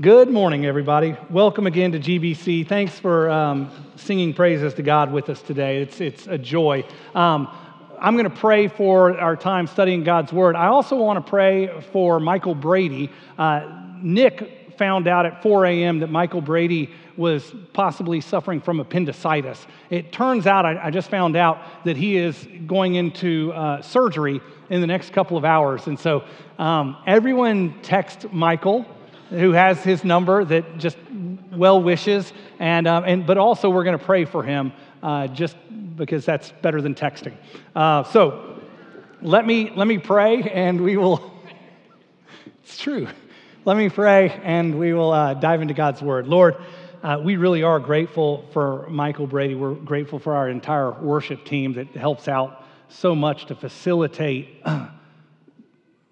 Good morning, everybody. Welcome again to GBC. Thanks for um, singing praises to God with us today. It's, it's a joy. Um, I'm going to pray for our time studying God's Word. I also want to pray for Michael Brady. Uh, Nick found out at 4 a.m. that Michael Brady was possibly suffering from appendicitis. It turns out, I, I just found out that he is going into uh, surgery in the next couple of hours. And so um, everyone text Michael who has his number that just well wishes, and, um, and but also we're going to pray for him uh, just because that's better than texting. Uh, so let me let me pray, and we will. it's true. Let me pray, and we will uh, dive into God's word. Lord. Uh, we really are grateful for Michael Brady. We're grateful for our entire worship team that helps out so much to facilitate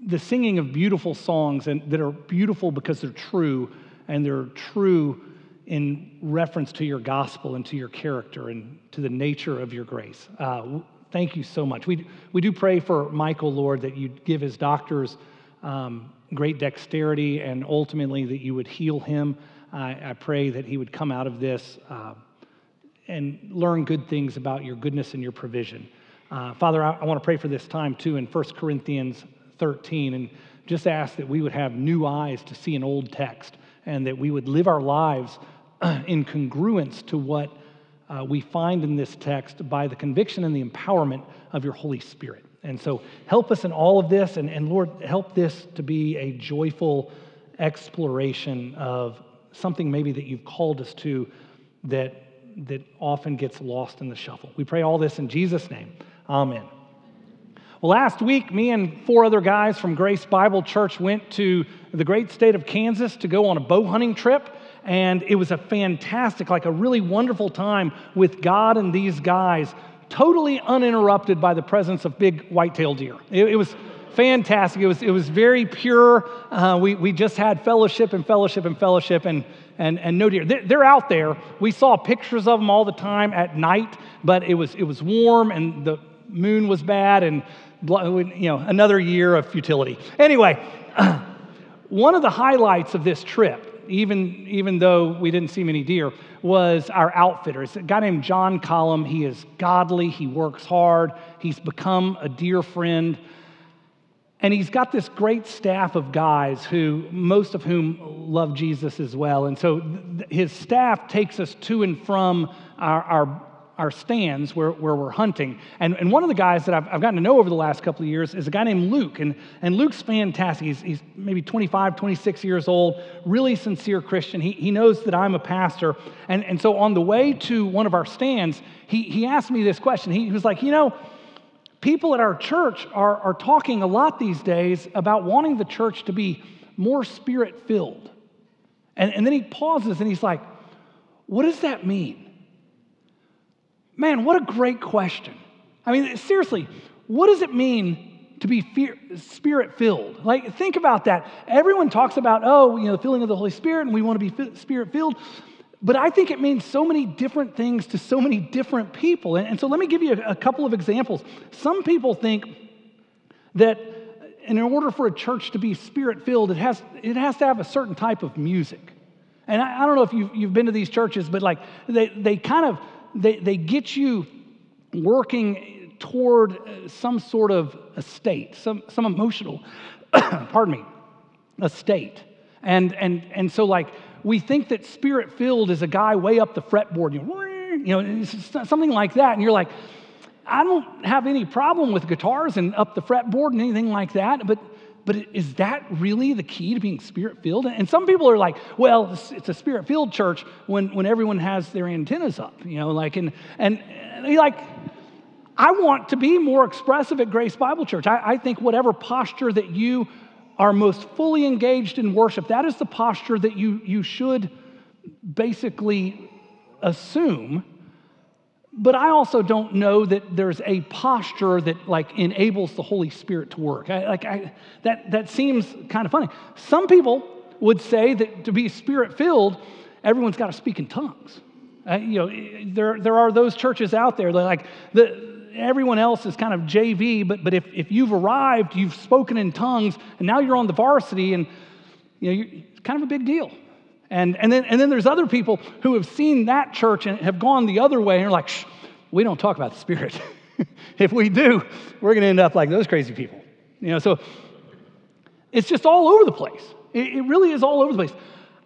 the singing of beautiful songs and that are beautiful because they're true and they're true in reference to your gospel and to your character and to the nature of your grace. Uh, thank you so much. We, we do pray for Michael, Lord, that you give his doctors um, great dexterity and ultimately that you would heal him. I, I pray that he would come out of this uh, and learn good things about your goodness and your provision. Uh, Father, I, I want to pray for this time too in 1 Corinthians 13 and just ask that we would have new eyes to see an old text and that we would live our lives in congruence to what uh, we find in this text by the conviction and the empowerment of your Holy Spirit. And so help us in all of this, and, and Lord, help this to be a joyful exploration of something maybe that you've called us to that, that often gets lost in the shuffle. We pray all this in Jesus' name. Amen. Last week, me and four other guys from Grace Bible Church went to the great state of Kansas to go on a bow hunting trip. And it was a fantastic, like a really wonderful time with God and these guys, totally uninterrupted by the presence of big white-tailed deer. It, it was fantastic. It was, it was very pure. Uh, we, we just had fellowship and fellowship and fellowship and, and, and no deer. They're, they're, out there. We saw pictures of them all the time at night, but it was, it was warm and the moon was bad and you know, another year of futility. Anyway, one of the highlights of this trip, even, even though we didn't see many deer, was our outfitter. It's a guy named John Collum. He is godly, he works hard, he's become a dear friend. And he's got this great staff of guys who, most of whom love Jesus as well. And so his staff takes us to and from our, our our stands where, where we're hunting. And, and one of the guys that I've, I've gotten to know over the last couple of years is a guy named Luke. And, and Luke's fantastic. He's, he's maybe 25, 26 years old, really sincere Christian. He, he knows that I'm a pastor. And, and so on the way to one of our stands, he, he asked me this question. He, he was like, You know, people at our church are, are talking a lot these days about wanting the church to be more spirit filled. And, and then he pauses and he's like, What does that mean? Man, what a great question. I mean, seriously, what does it mean to be spirit filled? Like, think about that. Everyone talks about, oh, you know, the filling of the Holy Spirit, and we want to be spirit filled. But I think it means so many different things to so many different people. And, and so let me give you a, a couple of examples. Some people think that in order for a church to be spirit filled, it has, it has to have a certain type of music. And I, I don't know if you've, you've been to these churches, but like they, they kind of they, they get you working toward uh, some sort of a state, some, some emotional, pardon me, a state. And, and, and so, like, we think that spirit filled is a guy way up the fretboard, you know, you know, something like that. And you're like, I don't have any problem with guitars and up the fretboard and anything like that, but but is that really the key to being spirit filled? And some people are like, well, it's a spirit filled church when, when everyone has their antennas up, you know, like, and, and, and like, I want to be more expressive at Grace Bible Church. I, I think whatever posture that you are most fully engaged in worship, that is the posture that you, you should basically assume but I also don't know that there's a posture that like enables the Holy Spirit to work. I, like I, that, that seems kind of funny. Some people would say that to be spirit filled, everyone's got to speak in tongues. Uh, you know, there, there are those churches out there that like the, everyone else is kind of JV, but, but if, if you've arrived, you've spoken in tongues, and now you're on the varsity, and you know, it's kind of a big deal. And, and, then, and then there's other people who have seen that church and have gone the other way and are like, Shh, we don't talk about the Spirit. if we do, we're going to end up like those crazy people. You know, so it's just all over the place. It, it really is all over the place.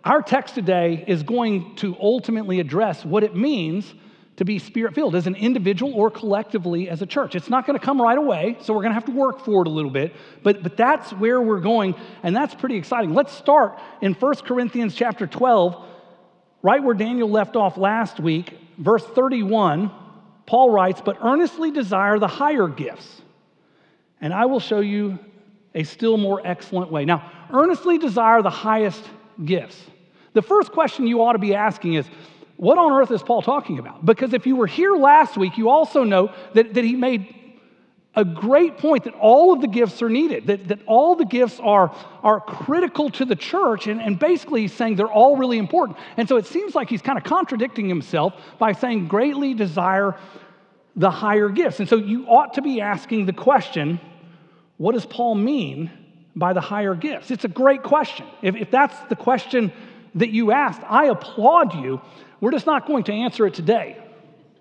Our text today is going to ultimately address what it means to be spirit filled as an individual or collectively as a church. It's not going to come right away, so we're going to have to work for it a little bit, but, but that's where we're going, and that's pretty exciting. Let's start in 1 Corinthians chapter 12, right where Daniel left off last week, verse 31. Paul writes, But earnestly desire the higher gifts, and I will show you a still more excellent way. Now, earnestly desire the highest gifts. The first question you ought to be asking is, what on earth is Paul talking about? Because if you were here last week, you also know that, that he made a great point that all of the gifts are needed, that, that all the gifts are, are critical to the church, and, and basically he's saying they're all really important. And so it seems like he's kind of contradicting himself by saying, greatly desire the higher gifts. And so you ought to be asking the question, what does Paul mean by the higher gifts? It's a great question. If, if that's the question that you asked, I applaud you we're just not going to answer it today.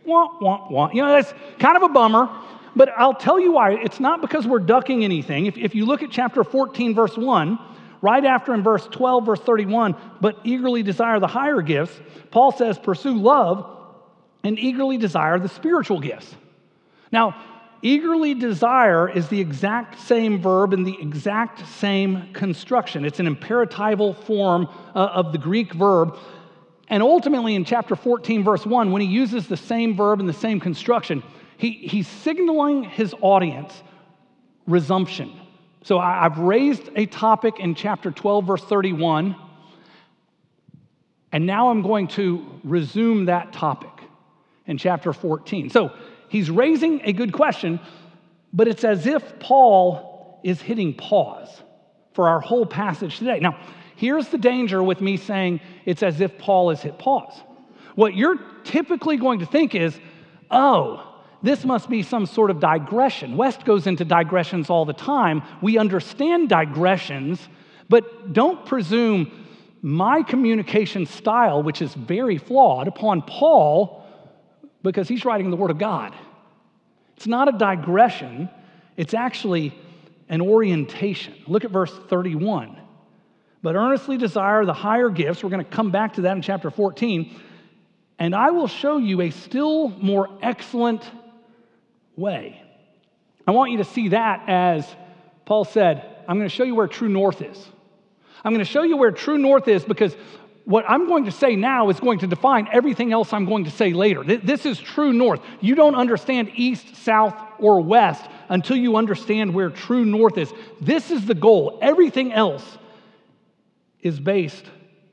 Wah, wah, wah. You know, that's kind of a bummer, but I'll tell you why. It's not because we're ducking anything. If, if you look at chapter 14, verse 1, right after in verse 12, verse 31, but eagerly desire the higher gifts, Paul says, pursue love and eagerly desire the spiritual gifts. Now, eagerly desire is the exact same verb in the exact same construction. It's an imperatival form uh, of the Greek verb and ultimately, in chapter 14, verse 1, when he uses the same verb and the same construction, he, he's signaling his audience resumption. So I, I've raised a topic in chapter 12, verse 31, and now I'm going to resume that topic in chapter 14. So he's raising a good question, but it's as if Paul is hitting pause for our whole passage today. Now, Here's the danger with me saying it's as if Paul has hit pause. What you're typically going to think is, oh, this must be some sort of digression. West goes into digressions all the time. We understand digressions, but don't presume my communication style, which is very flawed, upon Paul because he's writing the Word of God. It's not a digression, it's actually an orientation. Look at verse 31 but earnestly desire the higher gifts. We're going to come back to that in chapter 14. And I will show you a still more excellent way. I want you to see that as Paul said, I'm going to show you where true north is. I'm going to show you where true north is because what I'm going to say now is going to define everything else I'm going to say later. This is true north. You don't understand east, south, or west until you understand where true north is. This is the goal. Everything else is based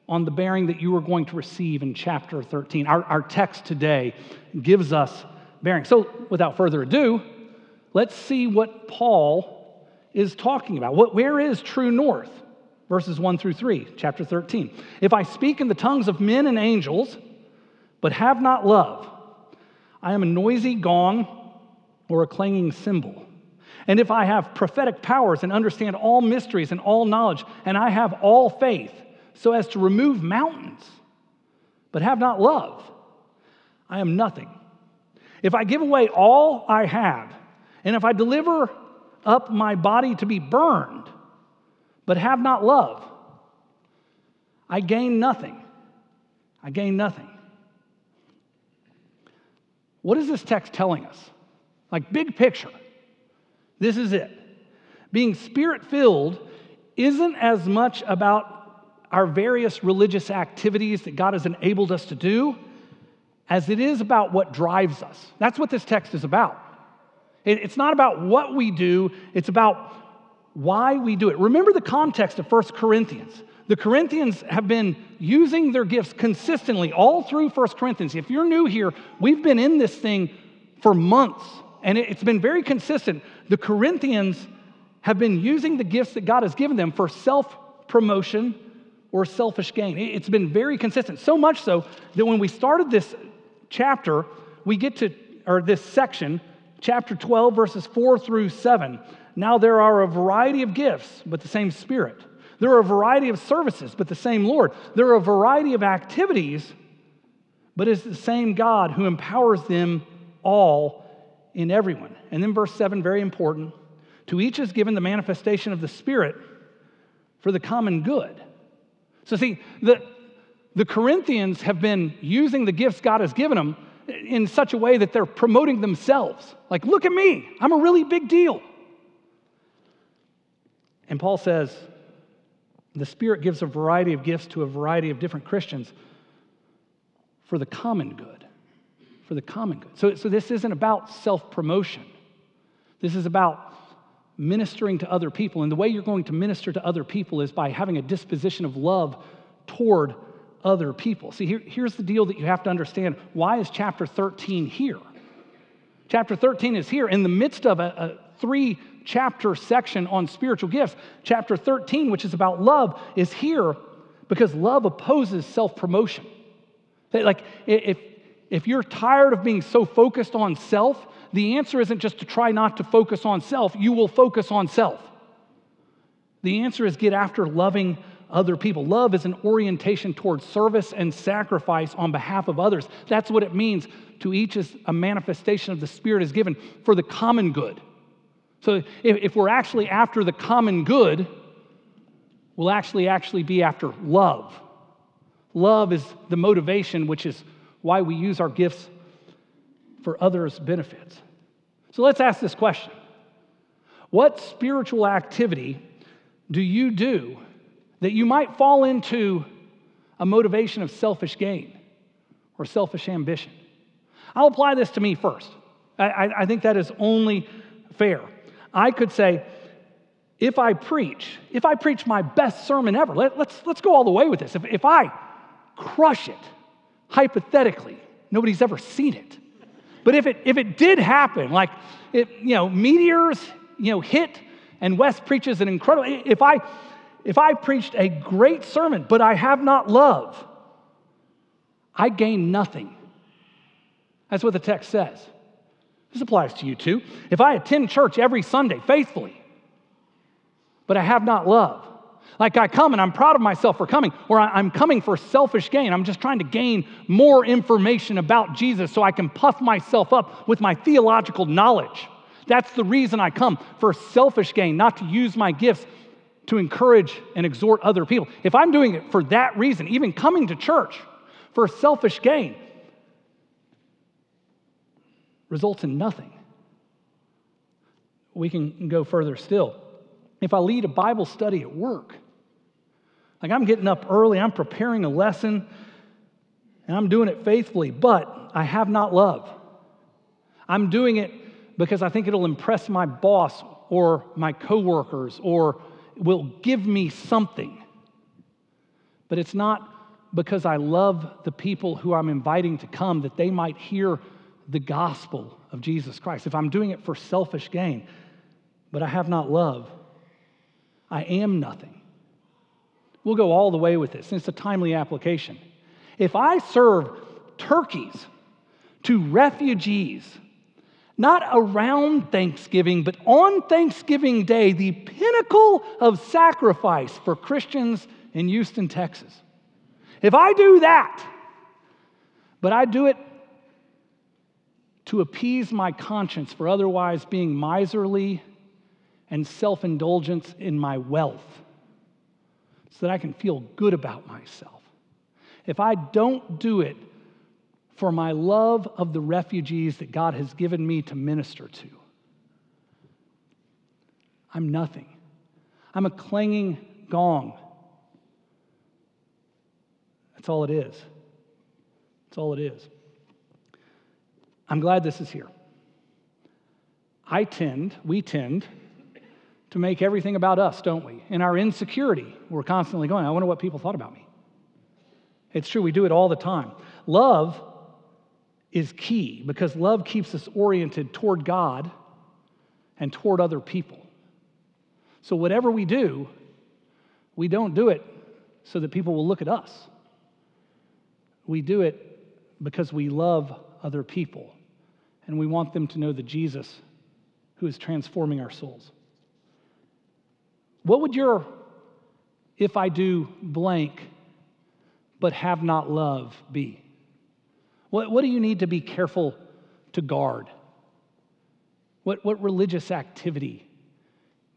on the bearing that you are going to receive in chapter 13. Our, our text today gives us bearing. So, without further ado, let's see what Paul is talking about. What, where is true north? Verses 1 through 3, chapter 13. If I speak in the tongues of men and angels, but have not love, I am a noisy gong or a clanging cymbal. And if I have prophetic powers and understand all mysteries and all knowledge, and I have all faith so as to remove mountains, but have not love, I am nothing. If I give away all I have, and if I deliver up my body to be burned, but have not love, I gain nothing. I gain nothing. What is this text telling us? Like, big picture. This is it. Being spirit filled isn't as much about our various religious activities that God has enabled us to do as it is about what drives us. That's what this text is about. It's not about what we do, it's about why we do it. Remember the context of 1 Corinthians. The Corinthians have been using their gifts consistently all through 1 Corinthians. If you're new here, we've been in this thing for months and it's been very consistent. The Corinthians have been using the gifts that God has given them for self promotion or selfish gain. It's been very consistent. So much so that when we started this chapter, we get to, or this section, chapter 12, verses 4 through 7. Now there are a variety of gifts, but the same Spirit. There are a variety of services, but the same Lord. There are a variety of activities, but it's the same God who empowers them all in everyone. And then verse 7, very important. To each is given the manifestation of the Spirit for the common good. So, see, the, the Corinthians have been using the gifts God has given them in such a way that they're promoting themselves. Like, look at me, I'm a really big deal. And Paul says the Spirit gives a variety of gifts to a variety of different Christians for the common good. For the common good. So, so this isn't about self promotion, this is about ministering to other people. And the way you're going to minister to other people is by having a disposition of love toward other people. See, here, here's the deal that you have to understand. Why is chapter 13 here? Chapter 13 is here in the midst of a, a three chapter section on spiritual gifts. Chapter 13, which is about love, is here because love opposes self promotion. Like, if, if you're tired of being so focused on self, the answer isn't just to try not to focus on self, you will focus on self. The answer is get after loving other people. Love is an orientation towards service and sacrifice on behalf of others. That's what it means. To each is a manifestation of the Spirit is given for the common good. So if, if we're actually after the common good, we'll actually actually be after love. Love is the motivation, which is why we use our gifts for others' benefits. So let's ask this question What spiritual activity do you do that you might fall into a motivation of selfish gain or selfish ambition? I'll apply this to me first. I, I think that is only fair. I could say, if I preach, if I preach my best sermon ever, let, us let's, let's go all the way with this. If, if I crush it, hypothetically, nobody's ever seen it. But if it, if it did happen, like, it, you know, meteors, you know, hit and Wes preaches an incredible, if I, if I preached a great sermon, but I have not love, I gain nothing. That's what the text says. This applies to you too. If I attend church every Sunday faithfully, but I have not love, like I come and I'm proud of myself for coming, or I'm coming for selfish gain. I'm just trying to gain more information about Jesus so I can puff myself up with my theological knowledge. That's the reason I come for selfish gain, not to use my gifts to encourage and exhort other people. If I'm doing it for that reason, even coming to church for selfish gain, results in nothing. We can go further still. If I lead a Bible study at work, like I'm getting up early, I'm preparing a lesson, and I'm doing it faithfully, but I have not love. I'm doing it because I think it'll impress my boss or my coworkers or will give me something. But it's not because I love the people who I'm inviting to come that they might hear the gospel of Jesus Christ, if I'm doing it for selfish gain, but I have not love, I am nothing. We'll go all the way with this, it's a timely application. If I serve turkeys to refugees, not around Thanksgiving, but on Thanksgiving Day, the pinnacle of sacrifice for Christians in Houston, Texas. If I do that, but I do it to appease my conscience for otherwise being miserly and self indulgence in my wealth so that I can feel good about myself. If I don't do it for my love of the refugees that God has given me to minister to, I'm nothing. I'm a clanging gong. That's all it is. That's all it is. I'm glad this is here. I tend, we tend, to make everything about us, don't we? In our insecurity, we're constantly going, I wonder what people thought about me. It's true, we do it all the time. Love is key because love keeps us oriented toward God and toward other people. So, whatever we do, we don't do it so that people will look at us. We do it because we love other people and we want them to know the Jesus who is transforming our souls. What would your if I do blank, but have not love be? What, what do you need to be careful to guard? What, what religious activity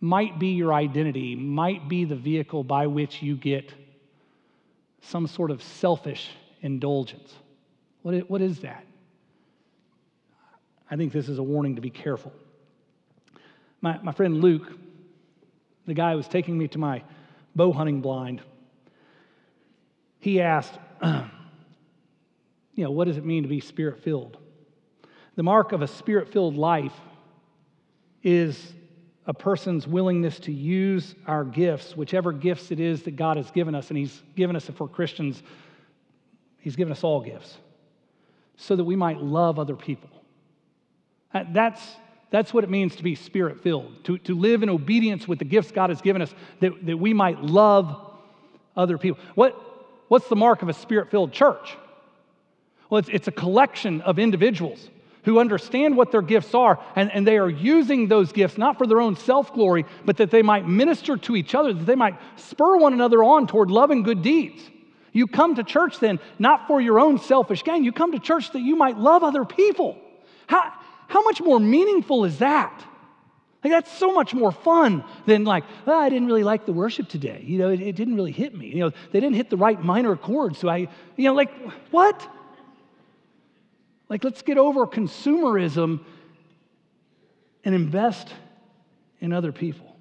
might be your identity, might be the vehicle by which you get some sort of selfish indulgence? What what is that? I think this is a warning to be careful. My, my friend Luke, the guy who was taking me to my bow hunting blind, he asked, you know, what does it mean to be spirit filled? The mark of a spirit filled life is a person's willingness to use our gifts, whichever gifts it is that God has given us, and He's given us for Christians, He's given us all gifts, so that we might love other people. That's, that's what it means to be spirit filled, to, to live in obedience with the gifts God has given us, that, that we might love other people. What, what's the mark of a spirit filled church? Well, it's, it's a collection of individuals who understand what their gifts are, and, and they are using those gifts not for their own self glory, but that they might minister to each other, that they might spur one another on toward love and good deeds. You come to church then not for your own selfish gain, you come to church that you might love other people. How, how much more meaningful is that? Like, that's so much more fun than like, oh, I didn't really like the worship today. You know, it, it didn't really hit me. You know, they didn't hit the right minor chord. So I, you know, like, what? Like, let's get over consumerism and invest in other people.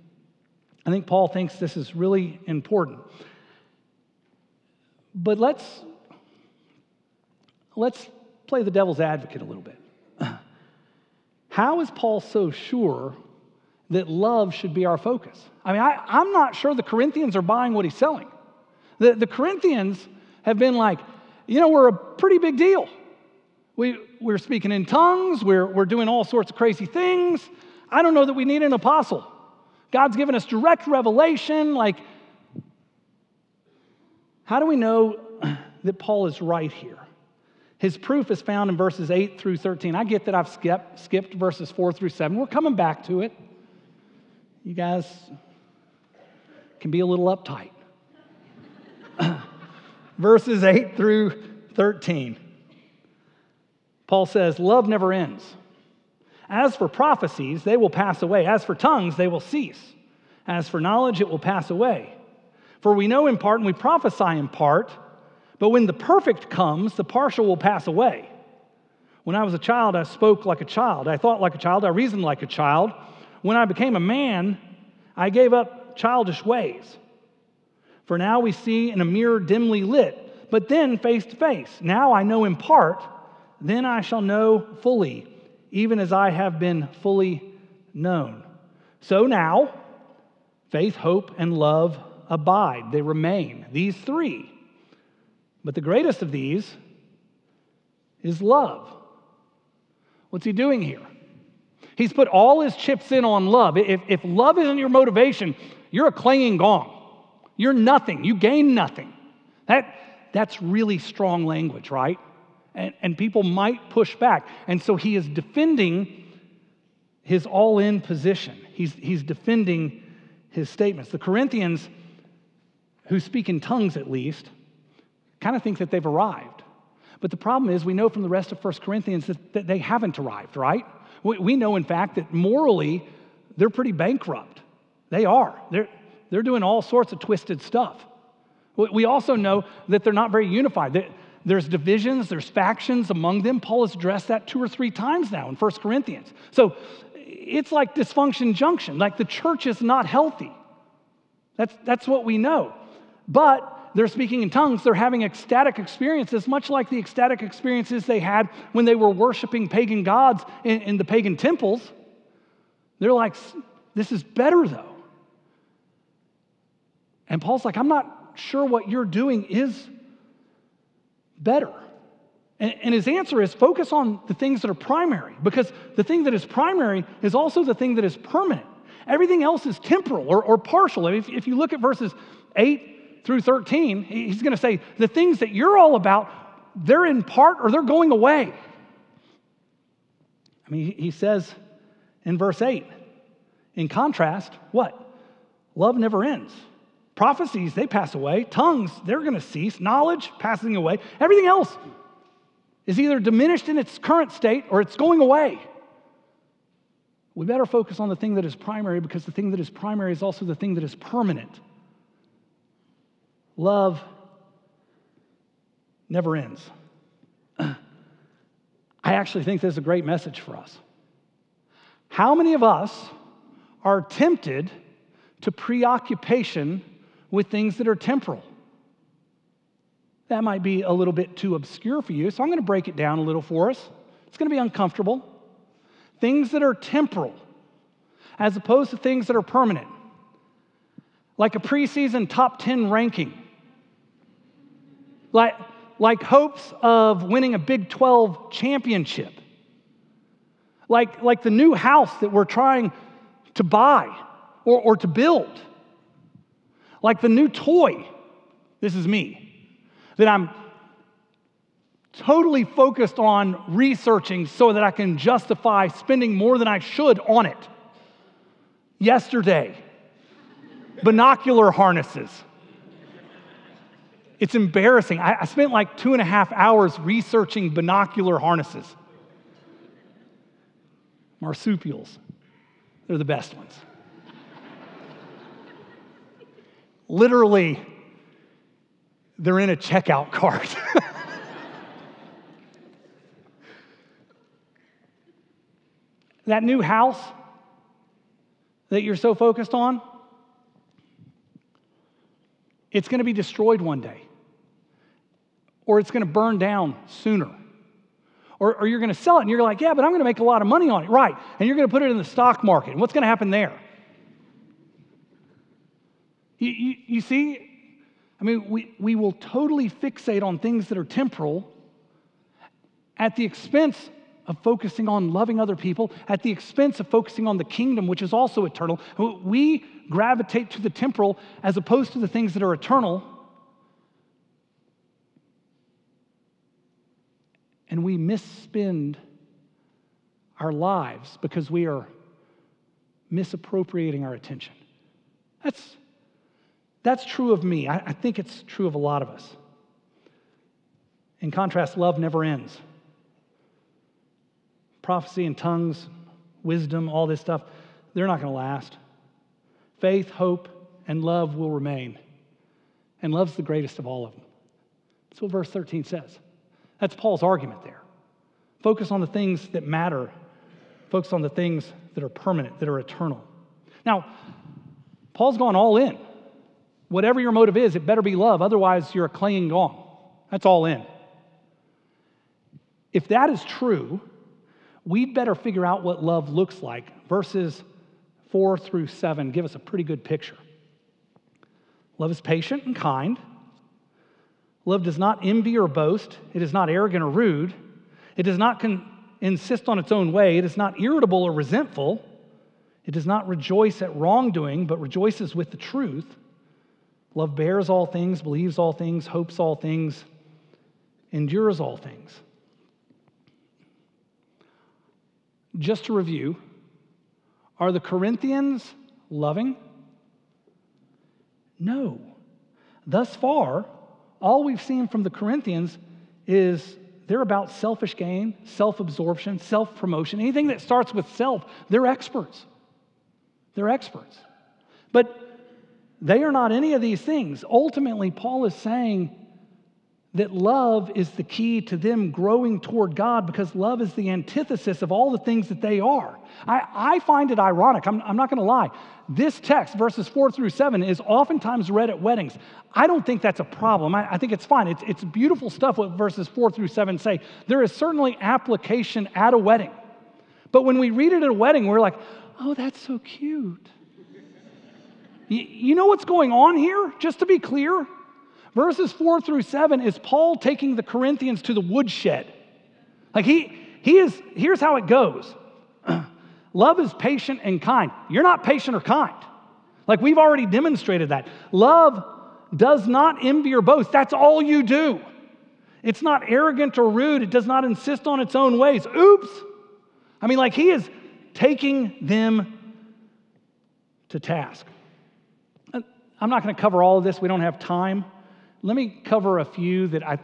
I think Paul thinks this is really important. But let's let's play the devil's advocate a little bit. How is Paul so sure that love should be our focus? I mean, I, am not sure the Corinthians are buying what he's selling. The, the Corinthians have been like, you know, we're a pretty big deal. We, we're speaking in tongues, we're, we're doing all sorts of crazy things. I don't know that we need an apostle. God's given us direct revelation. Like, how do we know that Paul is right here? His proof is found in verses 8 through 13. I get that I've skipped, skipped verses 4 through 7. We're coming back to it. You guys can be a little uptight. verses 8 through 13. Paul says, Love never ends. As for prophecies, they will pass away. As for tongues, they will cease. As for knowledge, it will pass away. For we know in part and we prophesy in part, but when the perfect comes, the partial will pass away. When I was a child, I spoke like a child. I thought like a child. I reasoned like a child. When I became a man, I gave up childish ways. For now we see in a mirror dimly lit, but then face to face. Now I know in part then I shall know fully, even as I have been fully known. So now, faith, hope, and love abide. They remain, these three. But the greatest of these is love. What's he doing here? He's put all his chips in on love. If, if love isn't your motivation, you're a clanging gong. You're nothing. You gain nothing. That, that's really strong language, right? and, and people might push back. And so he is defending his all in position, he's, he's defending his statements. The Corinthians, who speak in tongues at least, kind of think that they've arrived. But the problem is, we know from the rest of 1 Corinthians that, they haven't arrived, right? We, we know, in fact, that morally, they're pretty bankrupt. They are. They're, they're doing all sorts of twisted stuff. We also know that they're not very unified. There's divisions, there's factions among them. Paul has addressed that two or three times now in 1 Corinthians. So it's like dysfunction junction, like the church is not healthy. That's, that's what we know. But they're speaking in tongues, they're having ecstatic experiences, much like the ecstatic experiences they had when they were worshiping pagan gods in, in the pagan temples. They're like, this is better though. And Paul's like, I'm not sure what you're doing is better? And, and his answer is focus on the things that are primary, because the thing that is primary is also the thing that is permanent. Everything else is temporal or, or partial. If, if you look at verses 8 through 13, he's going to say the things that you're all about, they're in part or they're going away. I mean, he says in verse 8, in contrast, what? Love never ends. Prophecies, they pass away. Tongues, they're going to cease. Knowledge, passing away. Everything else is either diminished in its current state or it's going away. We better focus on the thing that is primary because the thing that is primary is also the thing that is permanent. Love never ends. I actually think this is a great message for us. How many of us are tempted to preoccupation with things that are temporal? That might be a little bit too obscure for you, so I'm going to break it down a little for us. It's going to be uncomfortable. Things that are temporal, as opposed to things that are permanent, like a preseason top 10 ranking, like, like hopes of winning a Big 12 championship, like, like the new house that we're trying to buy or, or to build, like the new toy. This is me that I'm totally focused on researching so that I can justify spending more than I should on it. Yesterday, binocular harnesses. It's embarrassing. I, I, spent like two and a half hours researching binocular harnesses. Marsupials, they're the best ones. Literally, they're in a checkout cart. that new house that you're so focused on, it's going to be destroyed one day. Or it's going to burn down sooner. Or, or you're going to sell it and you're like, yeah, but I'm going to make a lot of money on it. Right. And you're going to put it in the stock market. And what's going to happen there? You, you, you see, I mean, we, we will totally fixate on things that are temporal at the expense of focusing on loving other people, at the expense of focusing on the kingdom, which is also eternal. We gravitate to the temporal as opposed to the things that are eternal. And we misspend our lives because we are misappropriating our attention. That's that's true of me. I, I think it's true of a lot of us. In contrast, love never ends. Prophecy and tongues, wisdom, all this stuff, they're not going to last. Faith, hope, and love will remain. And love's the greatest of all of them. That's what verse 13 says. That's Paul's argument there. Focus on the things that matter, focus on the things that are permanent, that are eternal. Now, Paul's gone all in. Whatever your motive is, it better be love. Otherwise, you're a clanging gong. That's all in. If that is true, we'd better figure out what love looks like. Verses 4 through 7 give us a pretty good picture. Love is patient and kind. Love does not envy or boast. It is not arrogant or rude. It does not con- insist on its own way. It is not irritable or resentful. It does not rejoice at wrongdoing, but rejoices with the truth. Love bears all things, believes all things, hopes all things, endures all things. Just to review, are the Corinthians loving? No. Thus far, all we've seen from the Corinthians is they're about selfish gain, self absorption, self promotion. Anything that starts with self, they're experts. They're experts. But they are not any of these things. Ultimately, Paul is saying that love is the key to them growing toward God because love is the antithesis of all the things that they are. I, I find it ironic. I'm, I'm not going to lie. This text, verses four through seven, is oftentimes read at weddings. I don't think that's a problem. I, I think it's fine. It's, it's beautiful stuff what verses four through seven say. There is certainly application at a wedding. But when we read it at a wedding, we're like, oh, that's so cute. You know what's going on here? Just to be clear, verses four through seven is Paul taking the Corinthians to the woodshed. Like he, he is, here's how it goes love is patient and kind. You're not patient or kind. Like we've already demonstrated that. Love does not envy or boast. That's all you do. It's not arrogant or rude. It does not insist on its own ways. Oops. I mean, like he is taking them to task. I'm not going to cover all of this, we don't have time. Let me cover a few that I,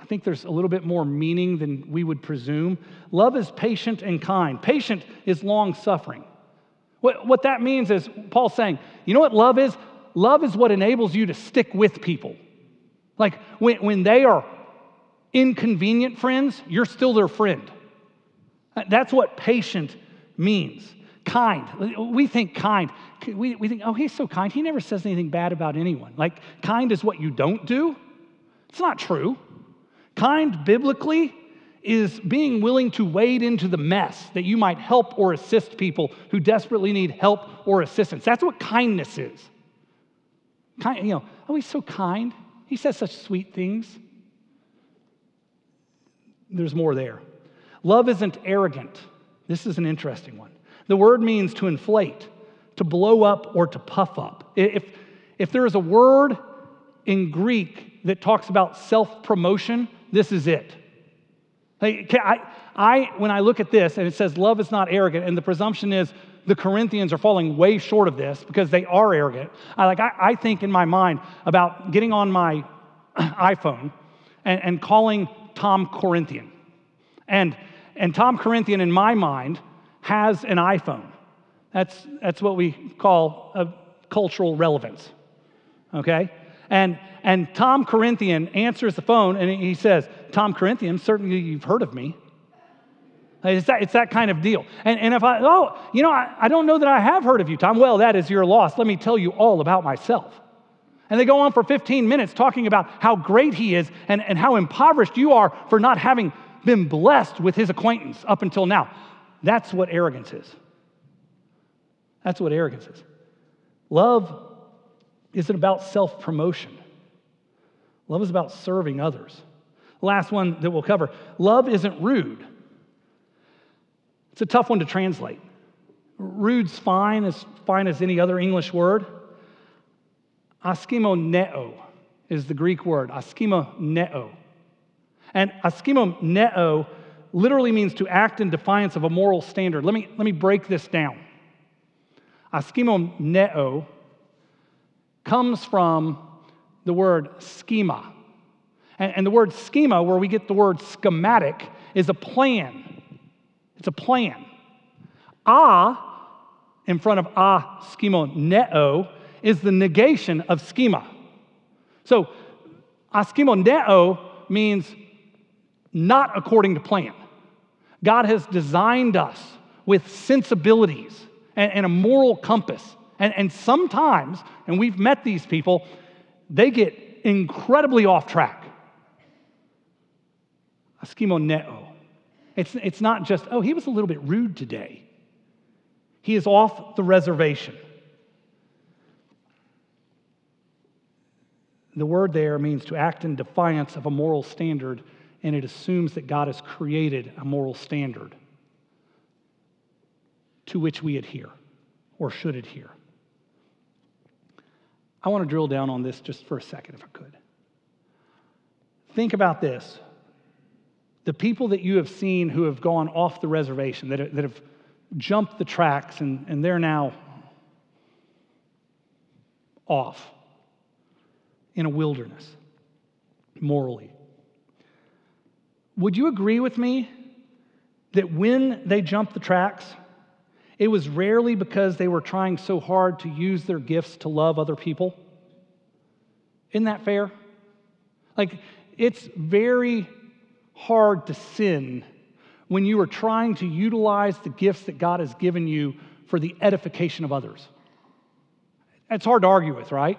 I think there's a little bit more meaning than we would presume. Love is patient and kind. Patient is long suffering. What, what that means is, Paul's saying, you know what love is? Love is what enables you to stick with people. Like when, when they are inconvenient friends, you're still their friend. That's what patient means. Kind. We think kind. We, we think, oh, he's so kind. He never says anything bad about anyone. Like, kind is what you don't do. It's not true. Kind, biblically, is being willing to wade into the mess that you might help or assist people who desperately need help or assistance. That's what kindness is. Kind, you know, oh, he's so kind. He says such sweet things. There's more there. Love isn't arrogant. This is an interesting one. The word means to inflate, to blow up, or to puff up. If, if there is a word in Greek that talks about self promotion, this is it. Like, I, I, when I look at this and it says love is not arrogant, and the presumption is the Corinthians are falling way short of this because they are arrogant. I, like, I, I think in my mind about getting on my iPhone and, and calling Tom Corinthian. And, and Tom Corinthian, in my mind, has an iPhone. That's, that's what we call a cultural relevance. Okay? And, and Tom Corinthian answers the phone and he says, Tom Corinthian, certainly you've heard of me. It's that, it's that kind of deal. And, and if I, oh, you know, I, I don't know that I have heard of you, Tom. Well, that is your loss. Let me tell you all about myself. And they go on for 15 minutes talking about how great he is and, and how impoverished you are for not having been blessed with his acquaintance up until now. That's what arrogance is. That's what arrogance is. Love isn't about self promotion, love is about serving others. Last one that we'll cover love isn't rude. It's a tough one to translate. Rude's fine, as fine as any other English word. Askimoneo is the Greek word, askimoneo. And askimoneo literally means to act in defiance of a moral standard. Let me, let me break this down. Askimoneo comes from the word schema. And, and the word schema, where we get the word schematic, is a plan. It's a plan. Ah, in front of ah, neo, is the negation of schema. So, neo means not according to plan. God has designed us with sensibilities and, and a moral compass. And, and sometimes, and we've met these people, they get incredibly off track. Askimoneo. It's, it's not just, oh, he was a little bit rude today. He is off the reservation. The word there means to act in defiance of a moral standard, and it assumes that God has created a moral standard to which we adhere or should adhere. I want to drill down on this just for a second, if I could. Think about this. The people that you have seen who have gone off the reservation, that, that have jumped the tracks and, and they're now off in a wilderness morally. Would you agree with me that when they jumped the tracks, it was rarely because they were trying so hard to use their gifts to love other people? Isn't that fair? Like, it's very hard to sin when you are trying to utilize the gifts that God has given you for the edification of others. It's hard to argue with, right?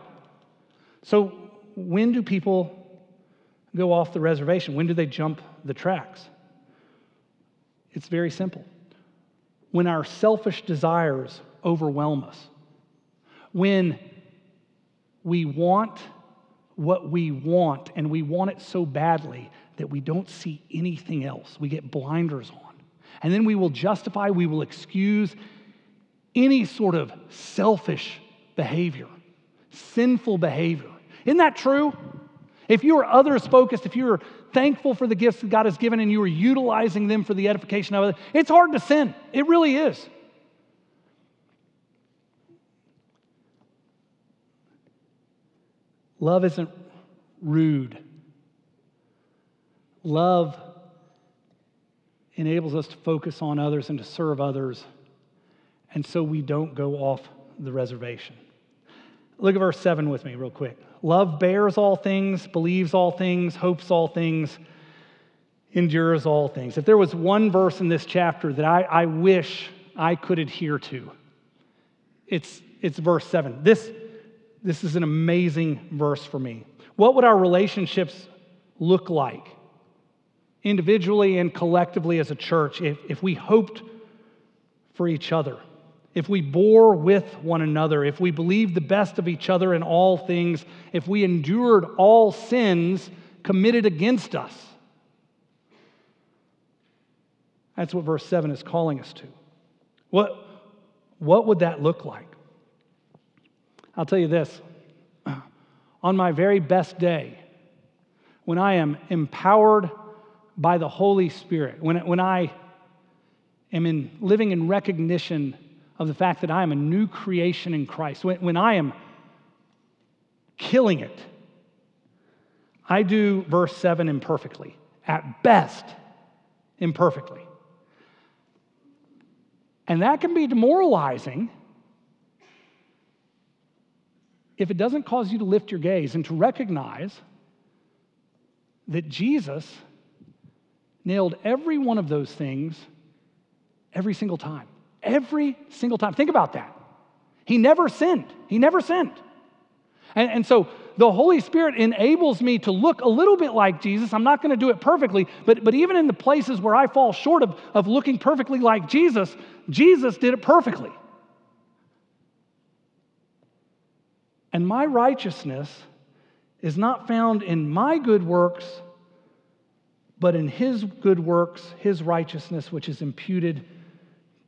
So, when do people go off the reservation? When do they jump the tracks? It's very simple. When our selfish desires overwhelm us, when we want what we want and we want it so badly that we don't see anything else. We get blinders on. And then we will justify, we will excuse any sort of selfish behavior, sinful behavior. Isn't that true? If you are others focused, if you are thankful for the gifts that God has given and you are utilizing them for the edification of others, it's hard to sin. It really is. Love isn't rude. Love enables us to focus on others and to serve others, and so we don't go off the reservation. Look at verse 7 with me, real quick. Love bears all things, believes all things, hopes all things, endures all things. If there was one verse in this chapter that I, I wish I could adhere to, it's, it's verse 7. This, this is an amazing verse for me. What would our relationships look like, individually and collectively as a church, if, if we hoped for each other? If we bore with one another, if we believed the best of each other in all things, if we endured all sins committed against us. That's what verse 7 is calling us to. What, what would that look like? I'll tell you this on my very best day, when I am empowered by the Holy Spirit, when, when I am in, living in recognition of the fact that I am a new creation in Christ, when, when I am killing it, I do verse 7 imperfectly, at best, imperfectly. And that can be demoralizing if it doesn't cause you to lift your gaze and to recognize that Jesus nailed every one of those things every single time. Every single time. Think about that. He never sinned. He never sinned. And, and, so the Holy Spirit enables me to look a little bit like Jesus. I'm not going to do it perfectly, but, but even in the places where I fall short of, of looking perfectly like Jesus, Jesus did it perfectly. And my righteousness is not found in my good works, but in His good works, His righteousness, which is imputed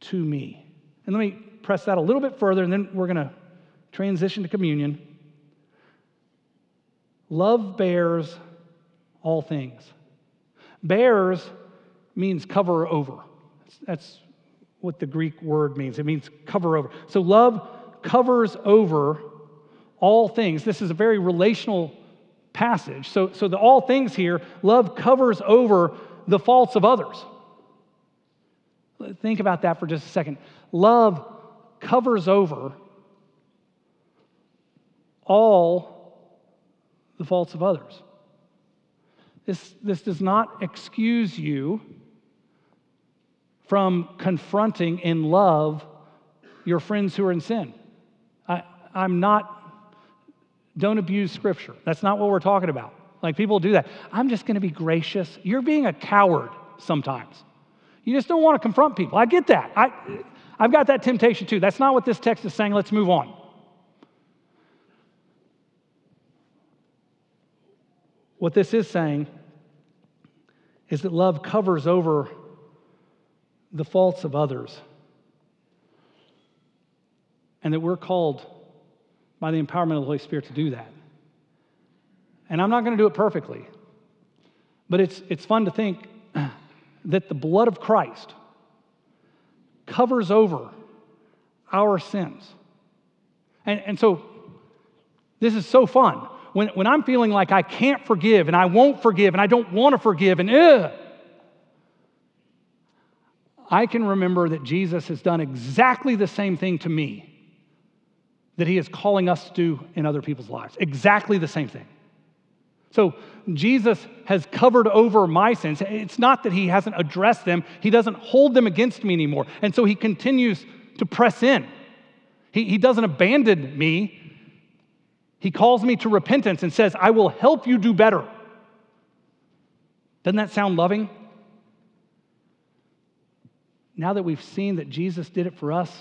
to me. And let me press that a little bit further, and then we're going to transition to communion. Love bears all things. Bears means cover over. That's what the Greek word means. It means cover over. So love covers over all things. This is a very relational passage. So, so the all things here, love covers over the faults of others. Think about that for just a second. Love covers over all the faults of others. This, this does not excuse you from confronting in love your friends who are in sin. I, I'm not, don't abuse scripture. That's not what we're talking about. Like people do that. I'm just going to be gracious. You're being a coward sometimes. You just don't want to confront people. I get that. I, I've got that temptation too. That's not what this text is saying. Let's move on. What this is saying is that love covers over the faults of others, and that we're called by the empowerment of the Holy Spirit to do that. And I'm not going to do it perfectly, but it's, it's fun to think that the blood of Christ covers over our sins. And, and so this is so fun. When, when I'm feeling like I can't forgive and I won't forgive and I don't want to forgive and ugh, I can remember that Jesus has done exactly the same thing to me that he is calling us to do in other people's lives. Exactly the same thing. So Jesus has covered over my sins. It's not that he hasn't addressed them, he doesn't hold them against me anymore. And so he continues to press in. He, he doesn't abandon me. He calls me to repentance and says, I will help you do better. Doesn't that sound loving? Now that we've seen that Jesus did it for us,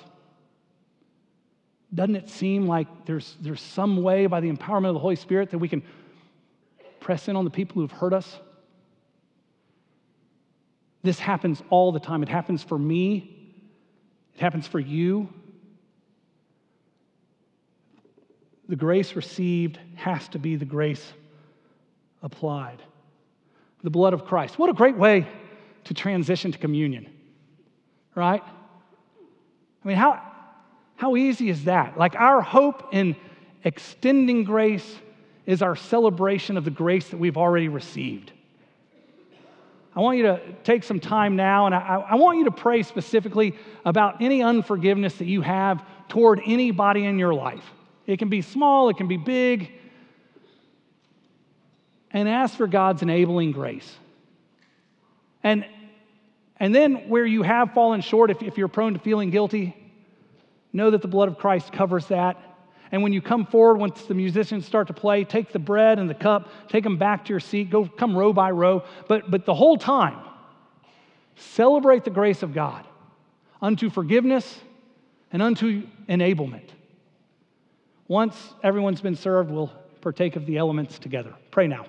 doesn't it seem like there's, there's some way by the empowerment of the Holy Spirit that we can press in on the people who've hurt us. This happens all the time. It happens for me, it happens for you. The grace received has to be the grace applied. The blood of Christ. What a great way to transition to communion, right? I mean, how, how easy is that? Like our hope in extending grace is our celebration of the grace that we've already received. I want you to take some time now and I, I, want you to pray specifically about any unforgiveness that you have toward anybody in your life. It can be small, it can be big. And ask for God's enabling grace. And, and then, where you have fallen short, if, if you're prone to feeling guilty, know that the blood of Christ covers that. And when you come forward, once the musicians start to play, take the bread and the cup, take them back to your seat, go come row by row. But, but the whole time, celebrate the grace of God unto forgiveness and unto enablement. Once everyone's been served, we'll partake of the elements together. Pray now.